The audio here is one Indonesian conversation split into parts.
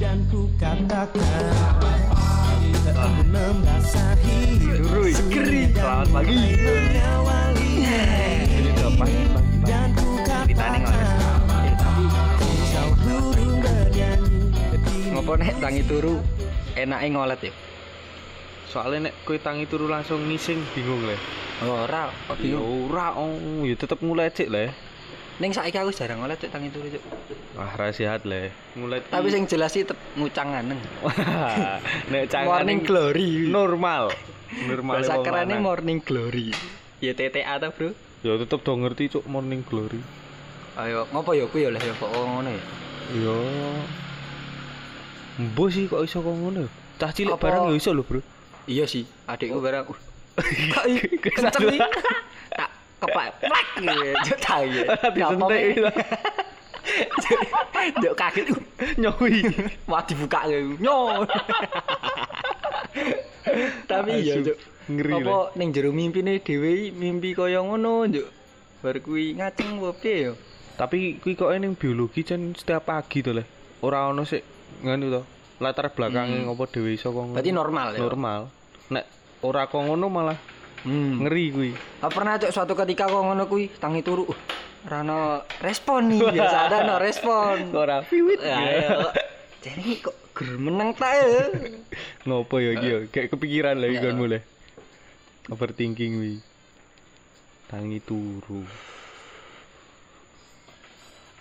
dan ku katakan Tak membasahi Durui. Kering Selamat pagi. Mengawali Ini udah pagi pagi. Dan ku Ceritanya nggak ada. katakan tapi Kau burung bernyanyi ngopo nek tangi turu enake ngolet ya? Soalnya nek kowe tangi turu langsung ngising bingung le. Ora, kok Ya bingung. ora oh, ya tetep mulai cek le. Ning saiki aku jarang ngolet cuk tangi turu cuk. Wah, rasihat le. Mulai Tapi sing jelas sih ngucang aneng. nek cangan Morning glory. normal. Normal Bahasa lanang. morning glory. Ya TTA ta, Bro? Ya tetep do ngerti cuk morning glory. Ayo, ngopo ya kuwi ya lah ya kok ngono ya. Ya. Mbok sih kok iso kok ngono. Cah cilik Apa- barang ya iso lho, Bro. Iya sih, adikku barang. Kak i- kenceng nih. Kepak plak gitu. Ya. Disentik. Jok kaget. uh, Nyowi. Wah dibuka. Nyo. Tapi iya, Cuk. ngeri Apa ning jero mimpine dhewe mimpi kaya ngono, Cuk. Bar kuwi ngaceng apa piye? Tapi kuwi kok ning biologi jan setiap pagi to le. Ora ono sik ngono to. Latar belakangnya ngopo dhewe iso kok ngono. Berarti normal ya? normal. Nek ora kok ngono malah Hmm. ngeri kuwi. Ah, pernah cok suatu ketika kok ngono kuwi tangi turu. Uh, rano respon nih, biasa ada no respon. Ora piwit. Ya, ya. Jadi kok ger menang ta ya? Ngopo ya iki ya? Kayak kepikiran lah iki Ya. kon mulai. Overthinking wi. Tangi turu.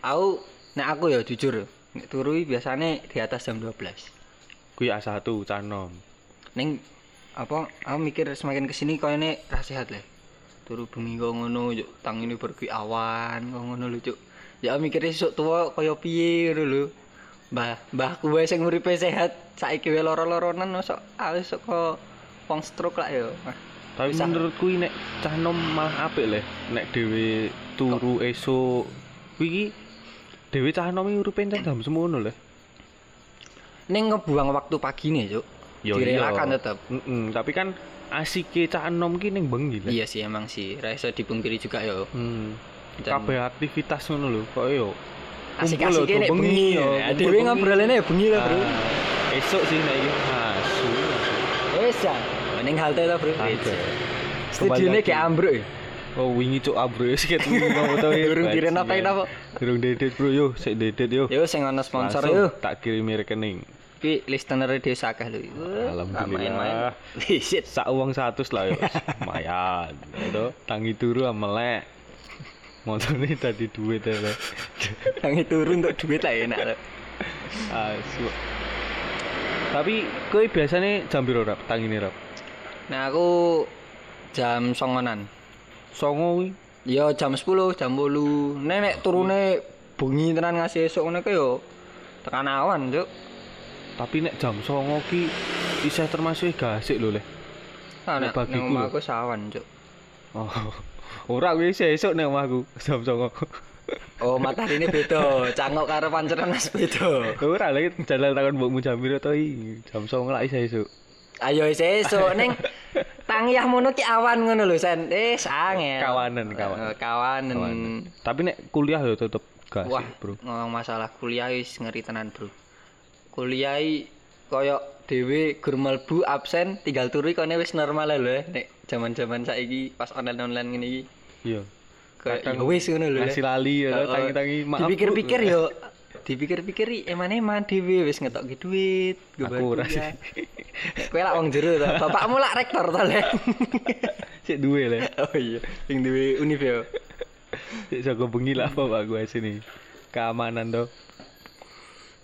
Aku nek aku ya jujur, nek turu iki biasane di atas jam 12. Kuwi A1 canom. Ning apa aku mikir semakin ke sini koyone ra sehat le. Turu bengi kok ngono yo tangine pergi awan kok ngono lho cuk. Ya aku mikir esuk tuwa kaya piye ngono lho. Mbah, mbahku wae sing uripe sehat, saiki wae loro-loronan mosok awis wong stroke lah yo. Tapi Bisa. menurutku ini nek cah nom malah apik le. Nek dhewe turu esuk kuwi iki dhewe cah nom uripe jam semono le. Ning ngebuang waktu pagine cuk. Yo Direlakan iya. tetep. Mm-mm, tapi kan asike cah nom ki ning bengi le. Iya sih emang sih, ra iso dipungkiri juga yo. Hmm. Kabeh aktivitas ngono lho, kok yo. Asik-asik tuh bengi yo, yo. kumpul Dhewe bengi. ngobrolane ya bengi lah, Bro. Ah, Esuk sih nek iki asu. ya. Ning halte ta, Bro. Studione kayak ambruk ya. Oh wingi cuk sket wingi ngopo to ya. Durung direnovasi apa? Durung dedet bro yo, sik dedet yo. Yo sing ana sponsor yo. Tak kirimi rekening. Ki listener desa akeh lho. Alhamdulillah. main-main. Shit. Sak uang 100 lah yo. Lumayan. Itu tangi turu amelek. Montone tadi duit ya. Le. Tangi turun untuk duit lah enak lho. Asu. Tapi kowe biasanya jam piro rap tangine rap? Nah aku jam songonan. Songo kuwi. Yo jam 10, jam 8. Nenek turune bengi tenan ngasih esuk ngono ke yo. Tekan awan, Cuk. Tapi nek jam songo ki isih termasuk gasik lho le. Ah, Nek bagiku nang lho. omahku sawan, Cuk. Oh. Ora kuwi isih esuk nek omahku jam songo. Oh, matahari ini beda. Cangkok karo panceran mas beda. Ora lagi jalan takon mbokmu jam piro to? Jam 09.00 lah isih esuk. Ayo wis esuk ning tangiyah mono ki awan ngono lho, Sen. Eh, sangel. Kawanan, kawanan. Eh, kawanan. Kawanan. Tapi nek kuliah ya tetep gasik, Wah, Bro. ngomong masalah kuliah wis ngeri tenan, Bro. Kuliah i koyo dhewe gur mlebu absen tinggal turu kone wis normal lho nek zaman-zaman saiki pas online-online ngene iki. Iya. Kayak ya wis ngono lho. ngasih Le. lali ya, tangi-tangi, maaf, Dipikir-pikir yo dipikir-pikir eman-eman dhewe wis ngetokke duit, Aku ora sih. Kowe lak wong jero ta, bapakmu lak rektor ta, Le. Sik duwe le. oh iya, sing duwe univ yo. Sik jago bengi lah bapak gua sini. Keamanan to.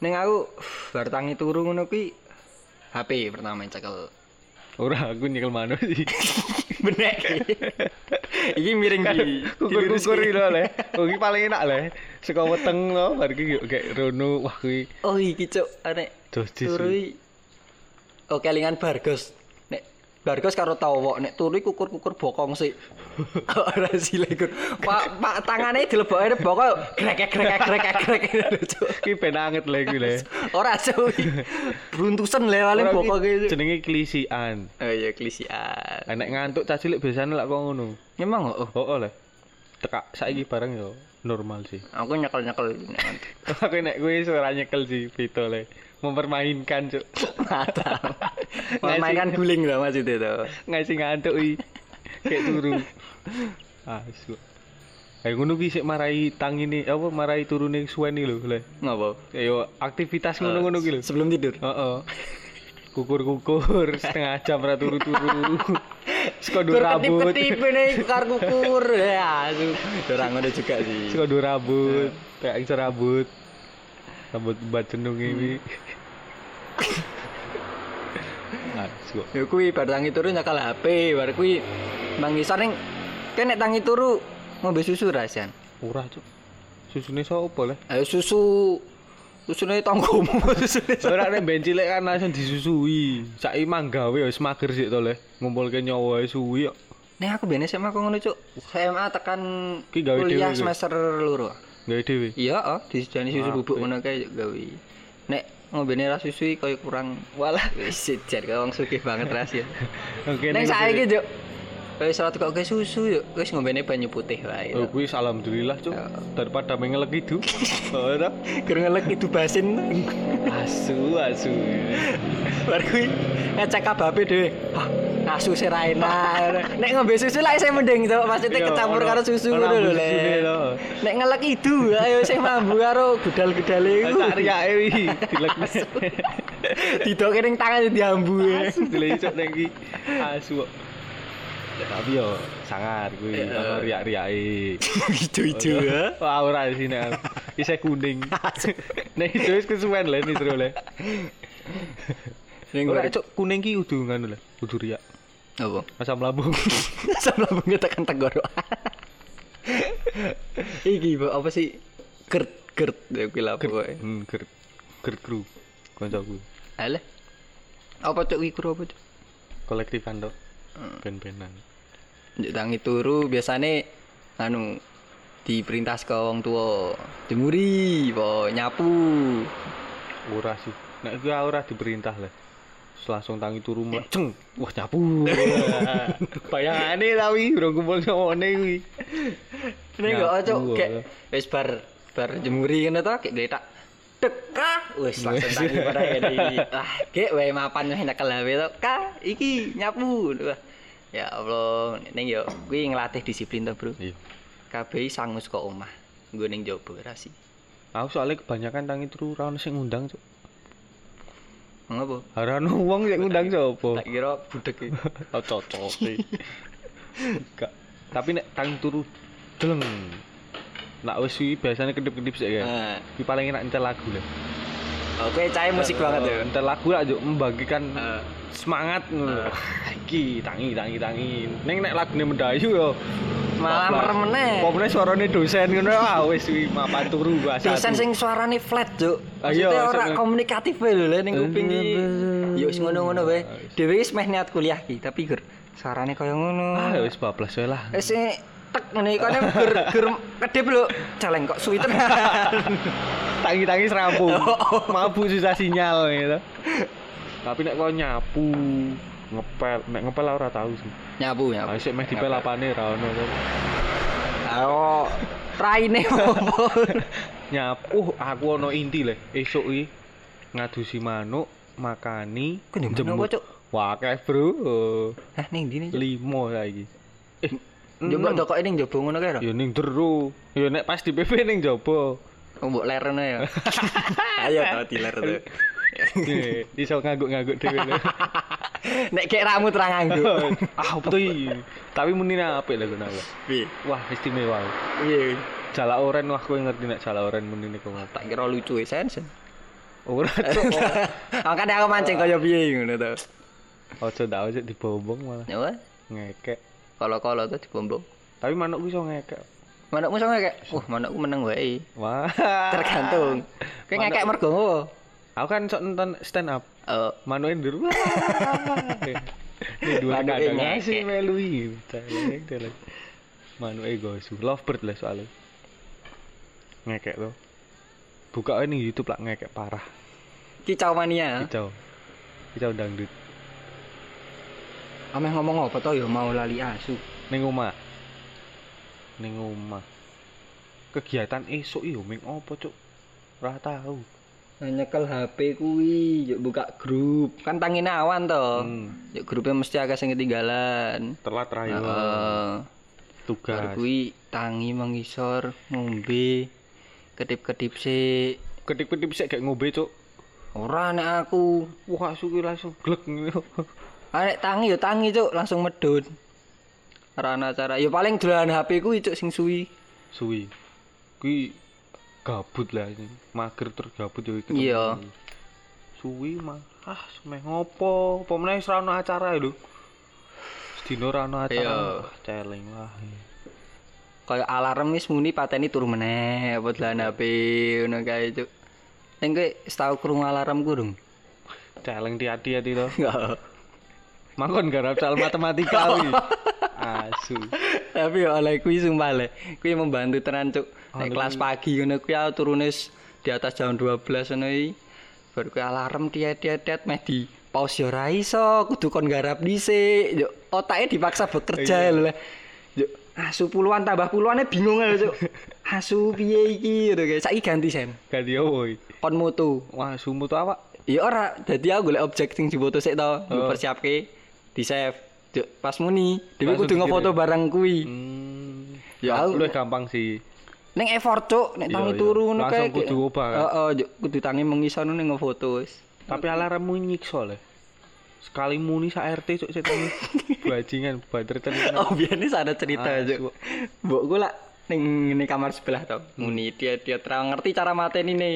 Ning aku bar tangi turu ngono kuwi HP pertama yang cekel. Ora aku nyekel mano sih. Benek. Iki miring di. Kukur-kukur iki lho le. Oh iki paling enak le. Saka weteng lho bar iki kayak rono wah kuwi Oh iki cuk, anek Dosis turu. Oh kelingan Bargos. Nek Bargos karo tawa, nek turu iki kukur-kukur bokong sih. Ora silekur. Pak pak tangane dilebokke bokong grek grek grek grek. Ki ben anget le kuwi le. Ora cuk. Bruntusen le paling Ora, ki bokoke. Jenenge klisian. Oh iya klisian. Nek ngantuk cah cilik biasanya lak kok ngono. Memang oh. Oh, oh le. Tekak saiki bareng yo normal sih. Aku nyekel-nyekel. Aku nek kuwi suara nyekel sih beda le. Mempermainkan cuk Mantap. Memainkan guling lah maksudnya tuh. ngasih ngantuk i kayak turu asu kayak ngono ki sik marai tang ini apa marai turune suwen iki lho le Ngapa? ayo aktivitas ngono-ngono ki lho Sebelum tidur. heeh kukur-kukur setengah jam ra turu-turu sekondo rambut Ketip-ketip nih kar kukur ya. asu. Ora ngono juga sih. sekondo rambut kayak iso rambut rambut bat cenung ini asu Ya kuwi bar tangi turu nyakal HP, bar kuwi Bang Isor ning nek tangi turu ngombe susu rasian. ora cuk susune sapa le Ayo susu susune tanggomu susune. Ora nek ben cilik kan langsung disusui. Saiki manggawe wis mager sik to le. Ngumpulke nyawa suwi kok. Nek aku bene SMA kok ngono cuk. SMA tekan Ki gawe kuliah semester loro. Gawe dhewe. Iya, oh, disediani susu bubuk ngono kae gawe. Nek ngombene ra susu iki koyo kurang walah wis jar wong sugih banget rahasia. Oke Nek saiki juk wis ora kok susu yuk wis ngombene banyu putih wae. Oh, kuwi alhamdulillah, Cuk. Ya. Daripada mengelek itu. Ora. Gur ngelek itu basin. Asu, asu. Bar kuwi ngecek kababe dhewe. Ah, asu sih ra enak. Nek ngombe susu lah saya mending to, maksudnya Iya, kecampur karo susu ono ngono lho, Le. lho. Nek ngelek itu ayo sing mambu karo gudal-gudale iku. Tak riyake wi, dilekne. Didoke ning tangan diambu. Asu dilecok nang iki. Asu. Ya, tapi yo sangar kuwi Iya. ono riak-riake. Ijo-ijo ya. Wah, ora sih nek. Isih kuning. Nek itu wis kesuwen le nih le. Ning kuning ki kudu ngono le. Kudu riak. Apa? Asam lambung. Asam lambungnya tekan tenggorokan. Iki apa sih? Gert gert ya kuwi lah pokoke. Hmm, ger ger kru. Kancaku. Alah. Apa cuk iki kuro apa cuk? Kolektifan tok. Hmm. Ben-benan. Njuk tangi turu biasane anu diperintah ke wong tua jemuri apa nyapu Ora sih. Nek iki ora diperintah le. Langsung tangi turu mlejeng. Wah, nyapu. Bayangane tapi urung kumpul nyone kuwi. Nyapu, gak wah. kayak wis bar bar jemuri ngono to kayak gletak dekah wis langsung tangi pada ini ah kayak wae mapan wis nak kelawe to ka iki nyapu ya Allah ning yo kuwi nglatih disiplin to bro Iya. kabeh sangus kok omah nggo ning jaba rasi Aku soalnya kebanyakan tangi turu ra ono sing ngundang, Cuk. Ngopo Ora ono wong sing ngundang sapa? tak kira budek iki Oh, cocok. Gak. Tapi nek tangi turu deleng. Nak wis iki biasanya kedip-kedip sik ya. nah Iki paling enak entel lagu lah. oke cahe musik banget ya Entel lagu lah juk membagikan Heeh. semangat ngono. Iki tangi tangi tangi. Ning nek lagune mendayu yo malah merem meneh Pomene suarane dosen ngono ah wis kuwi mapan turu gua Desain sing suarane flat, Juk. Ah, iya, Maksudnya ora maksudnya- komunikatif lho le ning kuping iki. Ya wis ngono-ngono wae. Dhewe wis meh niat kuliah ki, tapi gur suarane kaya ngono. Ah wis bablas wae lah. Wis eh, tek ngene iki kan gur gur kedip lho. Celeng kok suwi tenan. Tangi-tangi serampung. Mabuk susah sinyal gitu. Tapi nek kau nyapu ngepel, nek ngepel ora tahu sih. Nyapu nyapu. Ah sik meh dipel apane ra ono. Oh, raine opo? Nyapu aku ono inti le. Esuk iki ngadusi manuk, makani, Cuk? Wah, akeh, Bro. Hah ning ndi nih? Cuk? Limo saiki. Eh, enam. ndokoke ning njaba ngono kae lho. Ya ning jero. Ya nek pas di PP ning jaba. Oh, mbok lerene ya. Ayo to diler to. Eh, Iso ngangguk-ngangguk dhewe. Nek kayak rambut ra nganggo. ah, betul. Tapi muni apik lho kenapa. Piye? Wah, istimewa. Piye? Jala oren wah kowe ngerti nek jala oren muni niku. Tak kira lucu e sensen. Ora cok. Makanya aku mancing kaya piye ngono to. Ojo ndak ojo dibombong malah Ya ngekek. kalau-kalau tuh dibombong. Tapi manuk iso ngekek. Manukmu sama kayak, wah manukku meneng wae. Wah. Tergantung. Manuk- ngekek mergo ngopo? Aku kan sok nonton stand up. Oh, Manuke ndur. Wah. Ini dua kadang ngekek. sih melu iki. Celeng celeng. Manuke gosu. Lovebird lah soalnya. Ngekek tuh. Buka ini YouTube lah ngekek parah. kicau mania. Kicau. Kicau dangdut. Ameh ngomong apa to ya mau lali asu. Ning omah. Ning omah. Kegiatan esuk yo ming apa, Cuk? Ora tahu. Nyekel HP kuwi yuk buka grup kan tangine awan to Hmm. yuk grupnya mesti agak sing ketinggalan Telat ra yo. Heeh. Bar Tugas. kuwi tangi mengisor ngombe kedip-kedip sik Ketip-ketip sik gak ngombe, Cuk. ora nek aku Wah, suki langsung glek. Arek tangi yo tangi cuk langsung medhun. Ora ana cara. Ya paling dolanan HP ku cuk sing suwi. Suwi. Kuwi gabut lah ini. Mager tur gabut yo ketemu. Iya. Suwi mah ah semeh ngopo? Apa meneh wis ra ono acara lho. Sedina ra ono acara. Iya. Celeng lah. Kayak alarm wis muni pateni turu meneh apa dolanan HP ngono kae cuk. Ning kowe wis tau krungu alarm ku durung? Celeng di hati-hati to. Enggak. Mangkon garap soal matematika kuwi. Asu. Tapi ya oleh kuwi sumpah le. Kuwi membantu tenan cuk. Nek Anu kelas pagi ngono kuwi aku turune di atas jam 12 ngono iki. Baru kuwi alarm tiet-tiet meh di pause yo ora iso, kudu kon garap dhisik. Yo otake dipaksa bekerja lho le. Yo asu puluhan tambah puluhannya bingung lho cuk. Asu piye iki ngono kae. Saiki ganti sen. Ganti opo iki? Kon mutu. Wah, sumu to awak. Ya ora, dadi aku golek objek sing difoto sik to, Oh. persiapke di save. Pas muni, dhewe kudu ngefoto barang kuwi. Hmm. Ya, Ya, aku- gampang sih. Ning effort cuk, nek Iya, tangi iya. turu ngono Langsung kae. kudu obah, kan? Heeh, kudu tangi mengisor ning ngefoto wis. Tapi alarmmu nyiksa le. Sekali muni sak RT cuk setan. Bajingan bater tenan. Oh, biyen ada cerita Ah, cuk. Mbokku lah ning ngene kamar sebelah to. Muni dia dia terang ngerti cara mateni nih.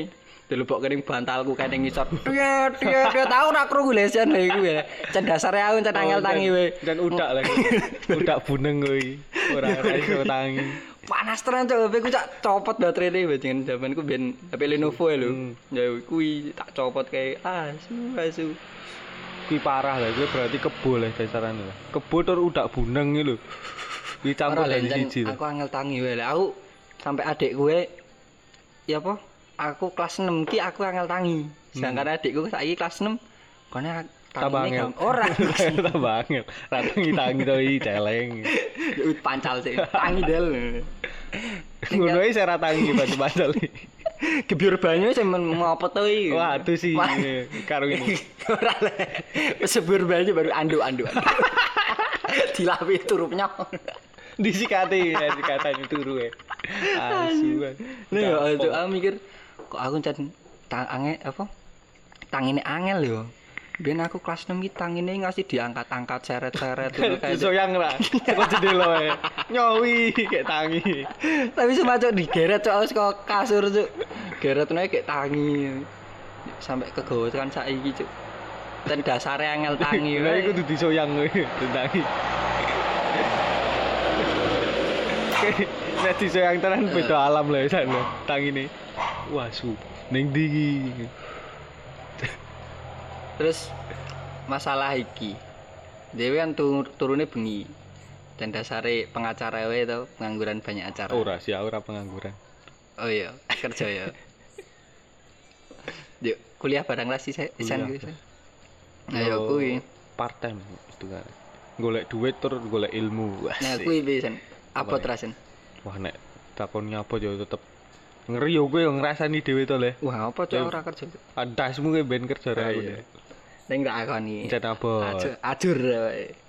Delebok kening bantalku kae ning ngisor. Dia dia dia tau ora krungu lesen lho iku ya. Cen dasare aku cen angel tangi we. Dan udak lagi. udak buneng kuwi. Ora ora iso tangi. Panas tenan cuk, HP ku cak copot baterainya bajingan zamanku ben HP Lenovo lho. Hmm. Ya kuwi tak copot kayak asu asu. Kuwi parah lah, kuwi berarti kebo lah dasarane lah. Kebo tur udak buneng iki lho. Kuwi campur dari siji lho. Aku angel tangi wae. lah. Aku sampai adik gue ya apa? Aku kelas 6 ki aku angel tangi. Sedangkan adikku saiki kelas 6 kone Tambah tangine angel. gam- Ora. Tambah angel. Ra tangi to iki celeng. Pancal sih. Tangi del. Ngono iki saya ra tangi batu-batu. Gebyur banyu sing men- ngopo to iki? Wah, itu sih Wah. karo ini. Ora le. Sebur banyu baru anduk-anduk. Dilapi turupnya. Disikati ya dikatanya turu ya. Asu. Nih ya, aku mikir kok aku cen tang angel apa? Tangine angel yo. Biyen aku kelas 6 ki tangine ngasih diangkat-angkat seret-seret ngono kayak. Disoyang ra. Kok jendela ya. Nyowi kayak tangi. Tapi cuma cok digeret cok harus kok kasur cok. Geret nae kayak tangi. Sampai kegawa kan saiki cok. Dan dasare angel tangi Lah wae. iku kudu disoyang kowe tangi. Nek disoyang tenan beda alam lah sana. Tangine. Wah, su. Ning ndi iki? Terus masalah iki. Dewe kan tur turune bengi. Dan dasare pengacara wae to, pengangguran banyak acara. Ora sih, ora pengangguran. Oh iya, kerja ya. Yuk, kuliah bareng lah sih saya. Sen. Nah, ya kuwi. part time itu kan. Golek duit tur golek ilmu. Wah, Nah, kuwi pisan. Apa Apa ya? terasen? Wah, nek takon nyapa yo tetep ngeri yo kowe yo ngrasani dhewe to le. Wah, apa Ya. cok ora kerja? Cok? Adasmu kowe ben kerja ra aku. Ning tak akoni. Jan abot. Ajur.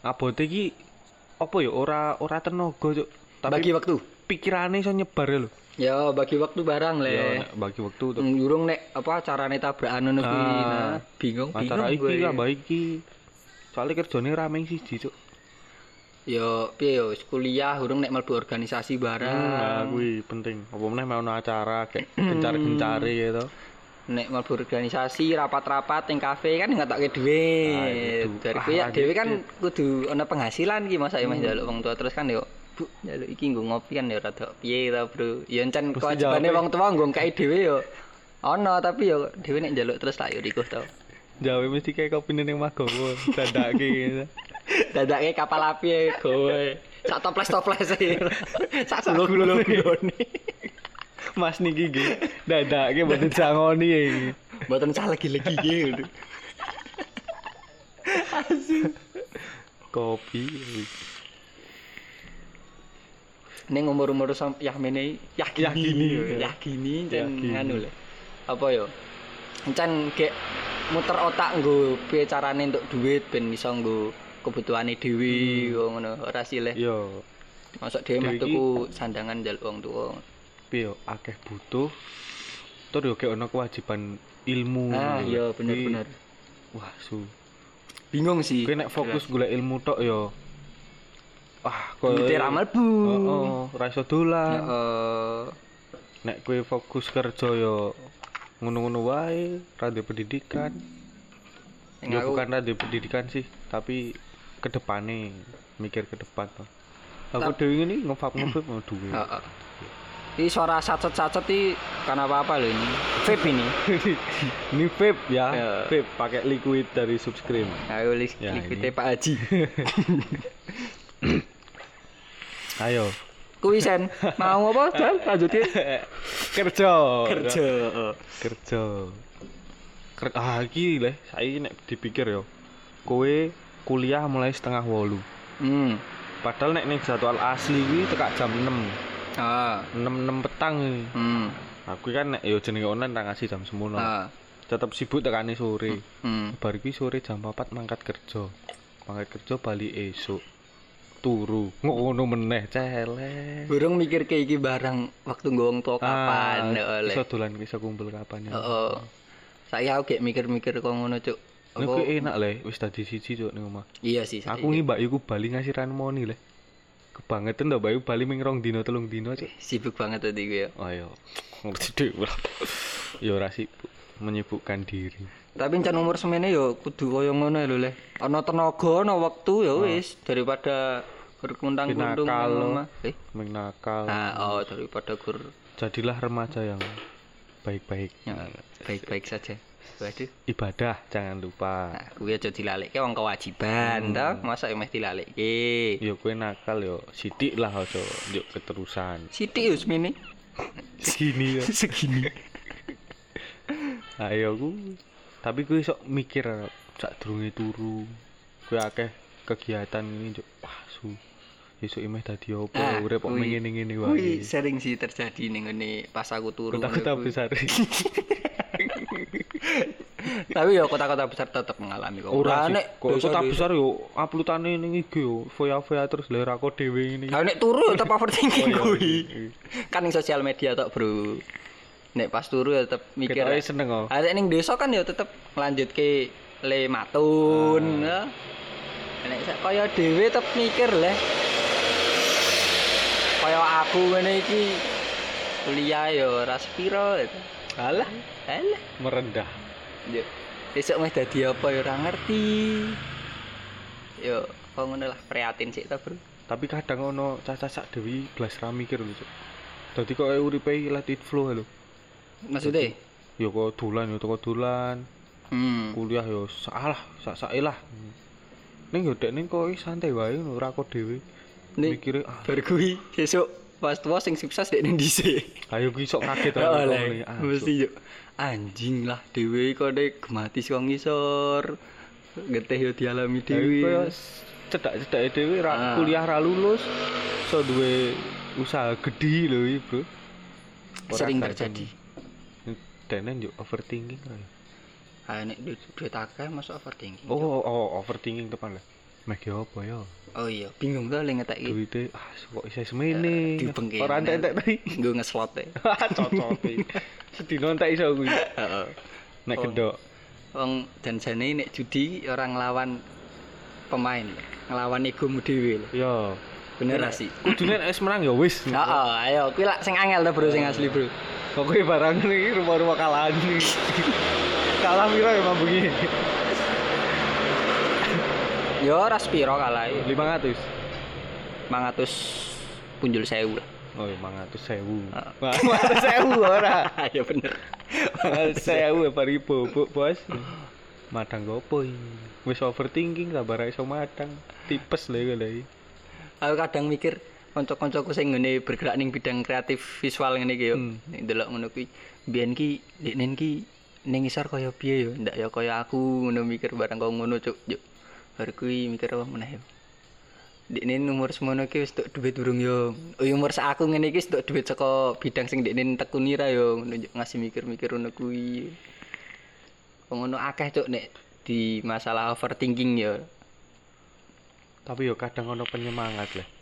Abote iki apa ya ora ora tenaga, Cuk. Tapi Bagi waktu. pikirane iso nyebar lho. Ya, bagi waktu barang le. Ya bagi waktu tuh. Ngurung nek apa carane tabrakan ngono kuwi. Ah. Nah, bingung, bingung Acara iki gue. tambah iki. Soale kerjane rame siji, Cuk. Yo, piye yo, kuliah urung nek mlebu organisasi barang. Nah, kuwi penting. Apa meneh mau acara kayak gencar-gencare gitu. Nek mlebu organisasi rapat-rapat ning kafe kan ngetokke dhuwit. Ah, itu. Dari Ah, ya dhewe kan kudu ana penghasilan iki masa mas njaluk wong tua terus kan yo Bu, njaluk iki nggo ngopi kan ya rada piye ta, Bro. Ya encen jawabnya. wong tua nggo ngkai dhewe yo ana tapi yo dhewe nek njaluk terus tak yo rikuh to. Jawe mesti kayak kopi ning Magowo, dadake gitu. Dadake kapal api e gowe. Sak toples-toples e. Sak gulung-gulung. Mas niki nggih, dadake mboten sangoni ya iki. Mboten salah lagi-lagi gitu. Kopi. Ning umur-umur sampe yah mene yakini. Yakini. Yakini dan Yakini. nganu lho. Apa yo? Encen gek muter otak nggo piye carane entuk duit ben iso nggo kebutuhane dhewe kok ngono ora sileh. Yo, Masuk dhewe iki- tuku sandangan njaluk wong tuwa. Piye yo akeh butuh. Tur yo ono kewajiban ilmu. Ah ngono iya bener bener. Wah, su. Bingung sih. Kowe nek fokus golek ilmu tok yo ah kok duit ramal bu. Heeh, ora iso dolan. Heeh. Nek kowe fokus kerja yo ngono-ngono wae, ra ndek pendidikan. Ya aku- bukan ra ndek pendidikan sih, tapi ke depane mikir ke depan toh. Aku ngene ngevap ngevap mau duwe. Ini suara sacet-sacet ini karena apa-apa loh ini. Vape ini. Ini vape ya, Ya. vape pakai liquid dari Subscream. Ayo lis Ya, liquidnya ini. Pak Haji. Ayo. Kuwi sen. Mau apa? Dan lanjutin. kerja. Kerja. Kerja. Ker ah iki leh, saiki nek dipikir yo. Kowe kuliah mulai setengah wolu. Hmm. Padahal nek ning jadwal asli kuwi tekak jam 6. Ah. 6 6 petang. Hmm. Aku kan yo jenenge online tak ngasih jam 10. Ah. Tetep sibuk tekane sore. Hmm. Bar iki sore jam 4 mangkat kerja. Mangkat kerja bali esuk. Turu. Ngono meneh celek. Burung mikir kayak iki barang waktu nggo wong tua kapan Ah, oleh. Iso dolan iso kumpul kapan ya. Heeh. Saya aku kayak mikir-mikir kok ngono, Cuk. Kuwi enak le, wis dadi siji cuk ning omah. Iya sih. Aku ngi Mbak Yuku Bali ngasih ranmoni le. Kebangetan Mbak Yuku Bali ming rong dino telung dino cuk. sibuk banget tadi gue ya. Ayo. Ngerti dhewe. Ya ora sibuk menyibukkan diri. Tapi encan umur semene yo kudu koyo ngono lho le. Ana tenaga, ana wektu ya wis daripada berkundang-kundung nang omah. Eh. Nakal. Ah, oh daripada gur Jadilah remaja yang baik-baik. ya, baik-baik saja. Waduh. Ibadah jangan lupa. Nah, kuwi aja dilalekke wong kewajiban toh, masa meh dilalekke. Yo kowe nakal yo sithik lah aja yuk keterusan. Sithik yo semene. Segini ya. Segini. Ayo ku. Tapi kowe sok mikir sak durunge turu. Kowe akeh kegiatan ini juk. Wah, su. Besok imeh dadi opo? Ah, Urip kok kuwi- ngene-ngene Kuwi wae. sering sih terjadi ning ngene pas aku turu. Kuwi. besar. Tapi ya kota-kota besar tetap mengalami kok. Ora nek kota besar yo uploadane ning IG yo foya-foya terus lera kok dhewe ngene. Ah nek turu ya tetap overthinking Oh, iya, kuwi. iya. Kan ning sosial media tok, Bro. Nek pas turu ya tetep mikir. Ketoke seneng kok. Ah nek ning desa kan ya tetep nglanjutke le matun. Ah. ya. Nek sak kaya dhewe tetep mikir le. Kaya aku ngene iki kuliah ya ora sepiro. gitu. Alah, Alah, merendah. yo besok meh dadi apa ya ora ngerti. Yo, kok ngono lah prihatin sih ta, Bro. Tapi kadang ono caca sak dewi blas ra mikir lho. Dadi kok uripe let it flow lho. Maksudnya? Ya kok dolan ya toko dolan, Hmm. kuliah ya salah, sak-sake lah. Ning yo dek ning kok santai wae ora kok dhewe. Nih, Mikire ah, bar kuwi sesuk pas tua sing sukses dek dhisik. ayo ki sok kaget aku oleh. Ah, Mesti yo. Anjing lah dhewe kok dek gemati wong ngisor. Getih yo dialami. Dhewe cedak-cedak dhewe ra Ah. kuliah ra lulus, so duwe usaha gede lho iki, Bro. Ora Sering terjadi. Denen yo overthinking lah. Ah nek duit duit akeh masuk overthinking. Oh, oh, overthinking tepan lah. Mek yo apa ya? Oh iya, bingung to le ngeteki. Duite ah kok isih semene. dibengke Ora entek-entek tadi. Nggo ngeslot e. Cocote. Sedino entek iso kuwi. Heeh. Nek kedok. Wong janjane nek judi orang nglawan pemain, nglawan egomu dhewe. Yo. Bener ra sih? Kudune nek wis menang ya wis. Heeh, ayo kuwi lak sing angel to, Bro, sing asli, Bro. Kok kowe barang iki rumah-rumah kalahan iki. Kalah piro ya mambungi? Yo ora sepiro kalah. 500. 500 punjul sewu lah. Oh, ya 500.000. Ah. 500.000 ora. Ayo bener. 500.000 bari bobok, Bos. Madang gopo iki? Wis overthinking sabar iso madang. Tipes lho iki. Aku kadang mikir kanca-kancaku sing ngene bergerak ning bidang kreatif visual ngene iki yo. Hmm. Nek delok ngono kuwi, mbiyen ki deknen ki ning isor kaya piye yo, ndak ya kaya aku ngono mikir barang kok ngono cuk. Yo. Bar kuwi mikir apa meneh yo. Deknen umur semono ki wis tok duit durung yo. Oh umur sak aku ngene iki wis tok duit saka bidang sing deknen tekuni ra yo yo ngasih mikir-mikir ngono kuwi. wong ngono akeh cuk nek di masalah overthinking ya Tapi yo kadang ono penyemangat lah.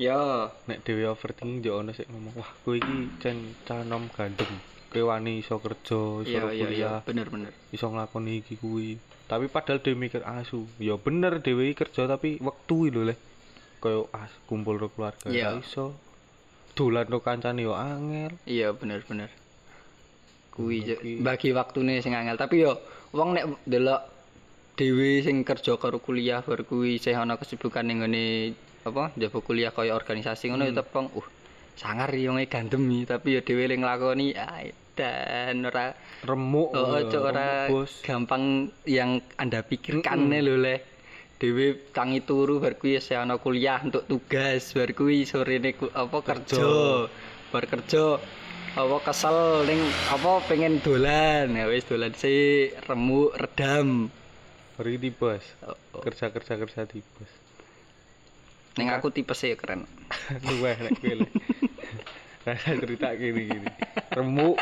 Ya Nek dhewe overthinking yo ono sik ngomong, "Wah, kowe iki cen canom gandeng. Kowe wani iso kerja, iso iya iya iya kuliah, bener bener iso nglakoni iki kuwi." Tapi padahal dhewe mikir asu. Ya bener dhewe kerja tapi wektu lho le. Kayak as kumpul karo keluarga Iya. ra iso. Dolan karo kancane yo angel. iya bener bener. Kuwi. bagi waktune sing angel tapi yo wong nek delok dhewe sing kerja karo kuliah bar kuwi isih ana kesibukan ning ngene apa njaba kuliah kaya organisasi ngono ya tepung uh sangar iki wong e gandem tapi ya dhewe ling nglakoni ah, dan ora Remuk. Oh, ya, cok ora gampang yang Anda pikirkan lho le. Dewe tangi turu bar kuwi ana kuliah untuk tugas, bar kuwi sorene apa kerja. Bar kerja apa kesel ning apa pengen dolan. Ya wis dolan sih remuk redam. Beri di bos. Oh, oh. Kerja-kerja kerja di bos. Ning aku tipesnya keren. Luweh nek le. Rasa cerita gini-gini. Remuk.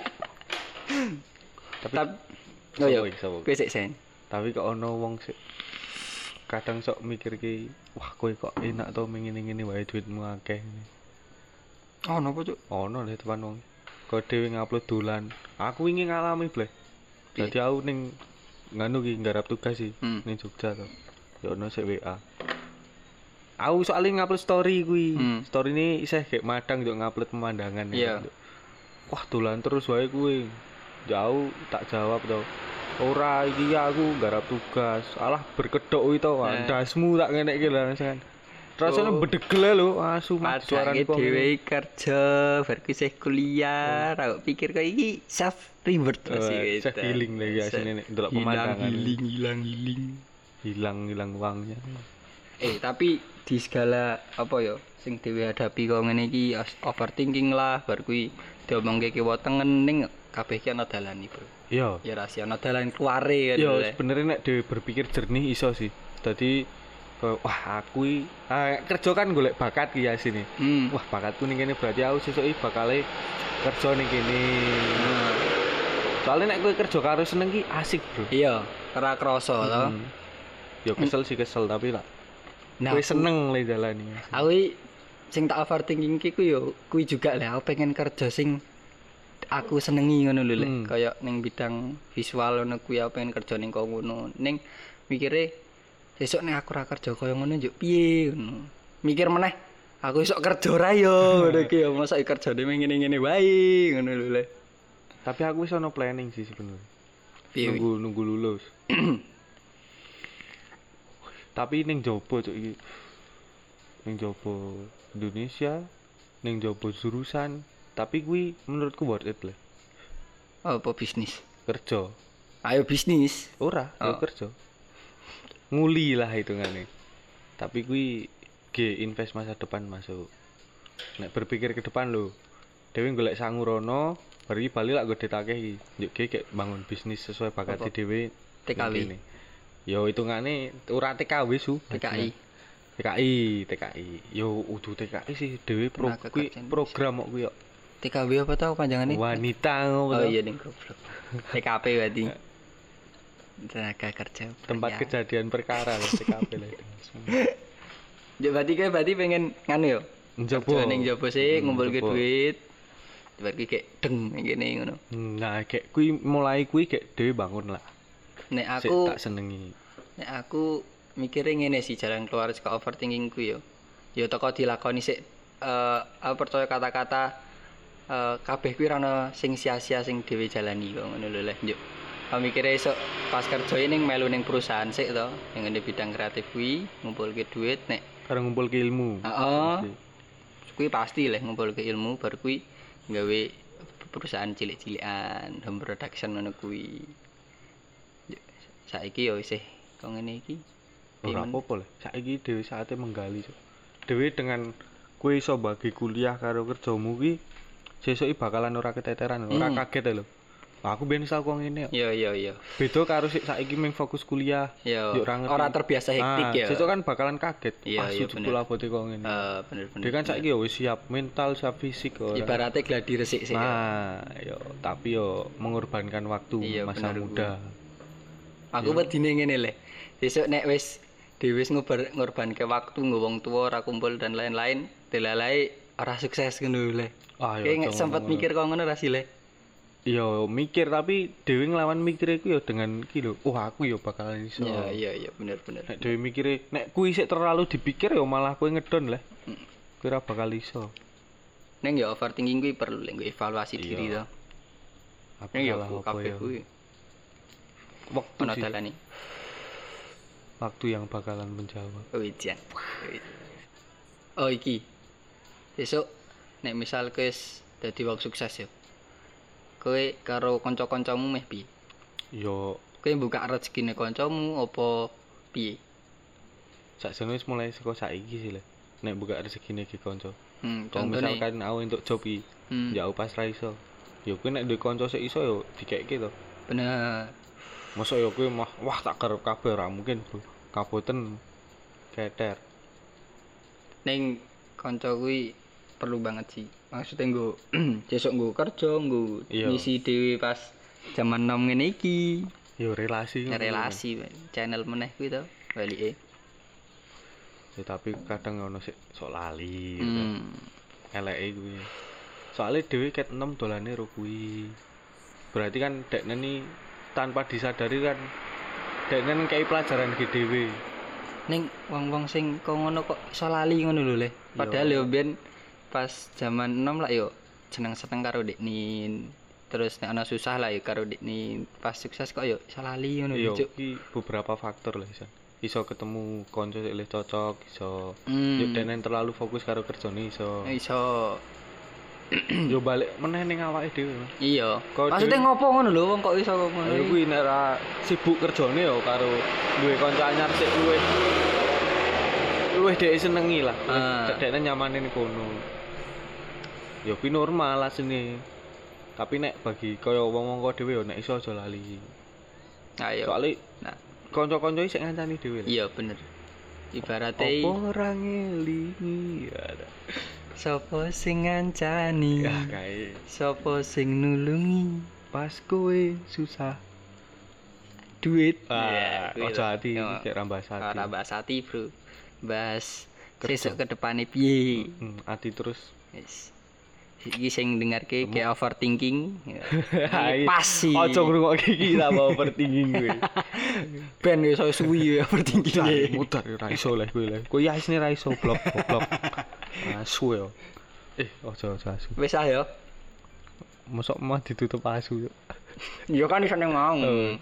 Tapi Tapi oh ya, kowe sik sen. tapi kok ono wong sik kadang sok mikir ki wah kowe kok enak to ngene-ngene wae duitmu akeh Oh, napa cuk? ono le teman wong kok dhewe ngupload dolan aku wingi ngalami bleh jadi aku ning nganu ki nggarap tugas sih Hmm. ning Jogja to ya ono sik WA aku soalnya ngupload story kuwi Hmm. story ini isih kayak madang yo ngupload pemandangan Iya. Nduk. wah dolan terus wae kuwi jauh tak jawab to ora iki aku garap tugas alah berkedok itu Eh. ndasmu tak ngenekke lho kan rasane Oh. bedegel lho asu suarane kok dhewe kerja, bar isih kuliah, ra kok pikir kok iki self reward Oh, sih. self healing lagi asline nek delok pemandangan. Hilang hilang hilang. hilang hilang uangnya Eh, tapi di segala apa ya sing dhewe hadapi kok ngene iki as- overthinking lah, bar kuwi diomongke kiwa tengen ning kabeh ki ana dalane, Bro. iya Ya ra ana dalan keluare kan. Yo lho. sebenarnya nek dhewe berpikir jernih iso sih. Dadi kayak, wah aku ah, kerja kan golek bakat ki ya sini. Hmm. Wah bakatku ning kene berarti aku sesuk bakale kerja ning kene. Nah, Soalnya nek kowe kerja karo seneng ki asik, Bro. Iya, ora krasa to. Hmm. Yo kesel sih kesel tapi lah. Nah, kowe aku- seneng le jalani. Aku sing tak overthinking ki ku yo kuwi juga lah aku pengen kerja sing aku senengi ngono lho. Hmm. Kayak ning bidang visual ngono kuwi aku pengen kerja ning kok ngono. Ning mikire sesuk nek aku ora kerja kaya ngono yo piye ngono. Mikir meneh aku esok kerja ora yo ngono ki yo masa kerjane ngene-ngene wae ngono lho. Tapi aku wis ono planning sih sebenarnya. Nunggu nunggu lulus. Tapi ning jopo cuk iki. Ning jopo Indonesia, ning jopo jurusan, tapi kuwi menurutku worth it lah. Apa bisnis? Kerja. Ayo bisnis. Ora, yo Oh. kerja. Nguli lah hitungane. Tapi kuwi ge invest masa depan masuk. Nek berpikir ke depan lho. Dewi golek sangu rono, bari bali lak gede akeh iki. Yuk ge kayak bangun bisnis sesuai bakat dhewe. TKW. Ini. Yo hitungane ora TKW su. TKI. TKI, TKI. Yo udu TKI sih dhewe pro kuwi Kerja Indonesia. program kok kuwi yo. TKW apa tau panjangannya? Wanita ngopo Oh iya ning goblok. TKP berarti. Tenaga kerja. Tempat kejadian perkara lah TKP lah. Ya berarti kayak berarti pengen nganu ya. Njobo. Kerja ning jopo sih Hmm, ngumpul ke njobo. duit. Berarti kayak deng ngene ngono. Nah, kayak kui mulai kui kayak dhewe bangun lah. Nek Sik aku tak senengi. nek aku mikirnya ngene sih jalan keluar saka overthinking ku yo. Ya teko dilakoni sik eh aku percaya kata-kata eh kabeh kuwi ana sing sia-sia sing dhewe jalani kok ngono lho leh. Njuk. Aku mikirnya esuk pas kerja ning melu ning perusahaan sik to, ning ngene bidang kreatif kuwi ngumpulke duit nek Karo ngumpul ke ilmu. Heeh. kuwi pasti lah ngumpul ke ilmu baru kuwi gawe perusahaan cilik-cilikan home production ngono kuwi saiki yo isih kok ngene iki Ora apa-apa lah. Saiki dhewe saatnya menggali. Cuk. Dhewe dengan kue iso bagi kuliah karo kerjamu ki sesuk bakalan ora keteteran, ora Hmm. kaget ya lho. Aku iso kok ngene. yo yo. yo yo Beda karo sik saiki meng fokus kuliah. yo Yuk, ora ngerti. ora terbiasa hektik Ah, ya Sesuk kan bakalan kaget. Iya, iya, bener. kula abote kok ngene. Eh, bener-bener Dia kan saiki ya wis siap mental, siap fisik kok. ibaratnya gladi resik sih ya. Nah, yo tapi yo mengorbankan waktu Iya, masa bener, muda. Aku wedine ngene le. Besok nek wis dhewe wis ngobar ngorbanke waktu nggo wong tuwa ora kumpul dan lain-lain, delalai ora sukses ngono le. Ah, Kayak nggak aja sempat mikir kok ngono ra sih le. Iya, mikir tapi dhewe nglawan mikir iku ya dengan iki lho. Wah, aku ya bakalan iso. Iya iya iya bener bener. Nek dhewe mikire nek kuwi sik terlalu dipikir ya malah kowe ngedon lah. Kowe ora bakal iso. Neng ya overthinking kuwi perlu lek evaluasi diri to. Aku apa kabeh ya? kuwi Waktu ono dalane. Waktu yang bakalan menjawab. Oh ijan. Oh iki. Besok nek misal kowe wis dadi wong sukses ya. Kowe karo kanca-kancamu meh piye? Yo Kowe buka rezekine kancamu apa piye? sakjane wis mulai saka saiki sih le. Nek buka rezekine ki kanca. Hmm, Kalau misalkan aku untuk job iki, Hmm, ya aku pas ra iso. Ya kowe nek duwe kanca sik iso ya dikeke to. bener. Masa ya kowe mah wah tak kerep kabeh ora mungkin, Bro. Kaboten keter. Ning kanca kuwi perlu banget sih. Maksudnya nggo besok nggo kerja, nggo ngisi dhewe pas zaman nom ngene iki. Yo relasi. ngono, relasi channel meneh kuwi to balike. Ya tapi kadang ono sik sok lali. Hmm. eleke kuwi. Soale dhewe ket 6 dolane ro kuwi. Berarti kan dekne ni tanpa disadari kan dekne kayak pelajaran dhewe. Ning wong-wong sing kok ngono kok iso lali ngono lho le. Padahal Yo. ben pas zaman nom lah yo seneng-seneng karo Deknin. Terus nek ana susah lah yo karo Deknin. Pas sukses kok yo iso lali ngono Yo iki beberapa faktor lah iso. Iso ketemu kanca sing cocok, iso Hmm. yo terlalu fokus karo kerjane iso. Iso Yo balik meneh ning awake dhewe. Iya. Maksudnya dhewe- ngopo ngono lho wong kok iso ngono. Iki? kuwi nek ra sibuk kerjane yo karo duwe kanca anyar sik luwih luwih dhek senengi lah. Ah. Dekne nyamane ning kono. Ya kuwi normal asline. Tapi nek bagi kaya wong-wong kok dhewe yo nek iso aja lali. Ayo. Soale Nah, kanca-kanca sik ngancani dhewe. iya bener. Ibarate Apa ora ngelingi? Ada. Sapa sing ngancani? Ya kae Sapa sing nulungi? pas kowe susah. Duit. Ah, kuwi ojo Yo. kayak rambas hati. Ora bahas hati, Bro. Bahas Kerja. sesuk ke depane piye. Hmm, hati terus. Wis. Iki sing dengarke kayak overthinking. Pas sih. Ojo ngrungokke iki mau overthinking kowe. ben iso suwi overthinking. Mutar ra iso lah kowe lah. Kowe ya isine ra iso blok goblok. Asu yo. Eh, ojo ojo asu. Wis ah ya. Mosok mah ditutup asu yo. Ya kan iso nang mau. Oh.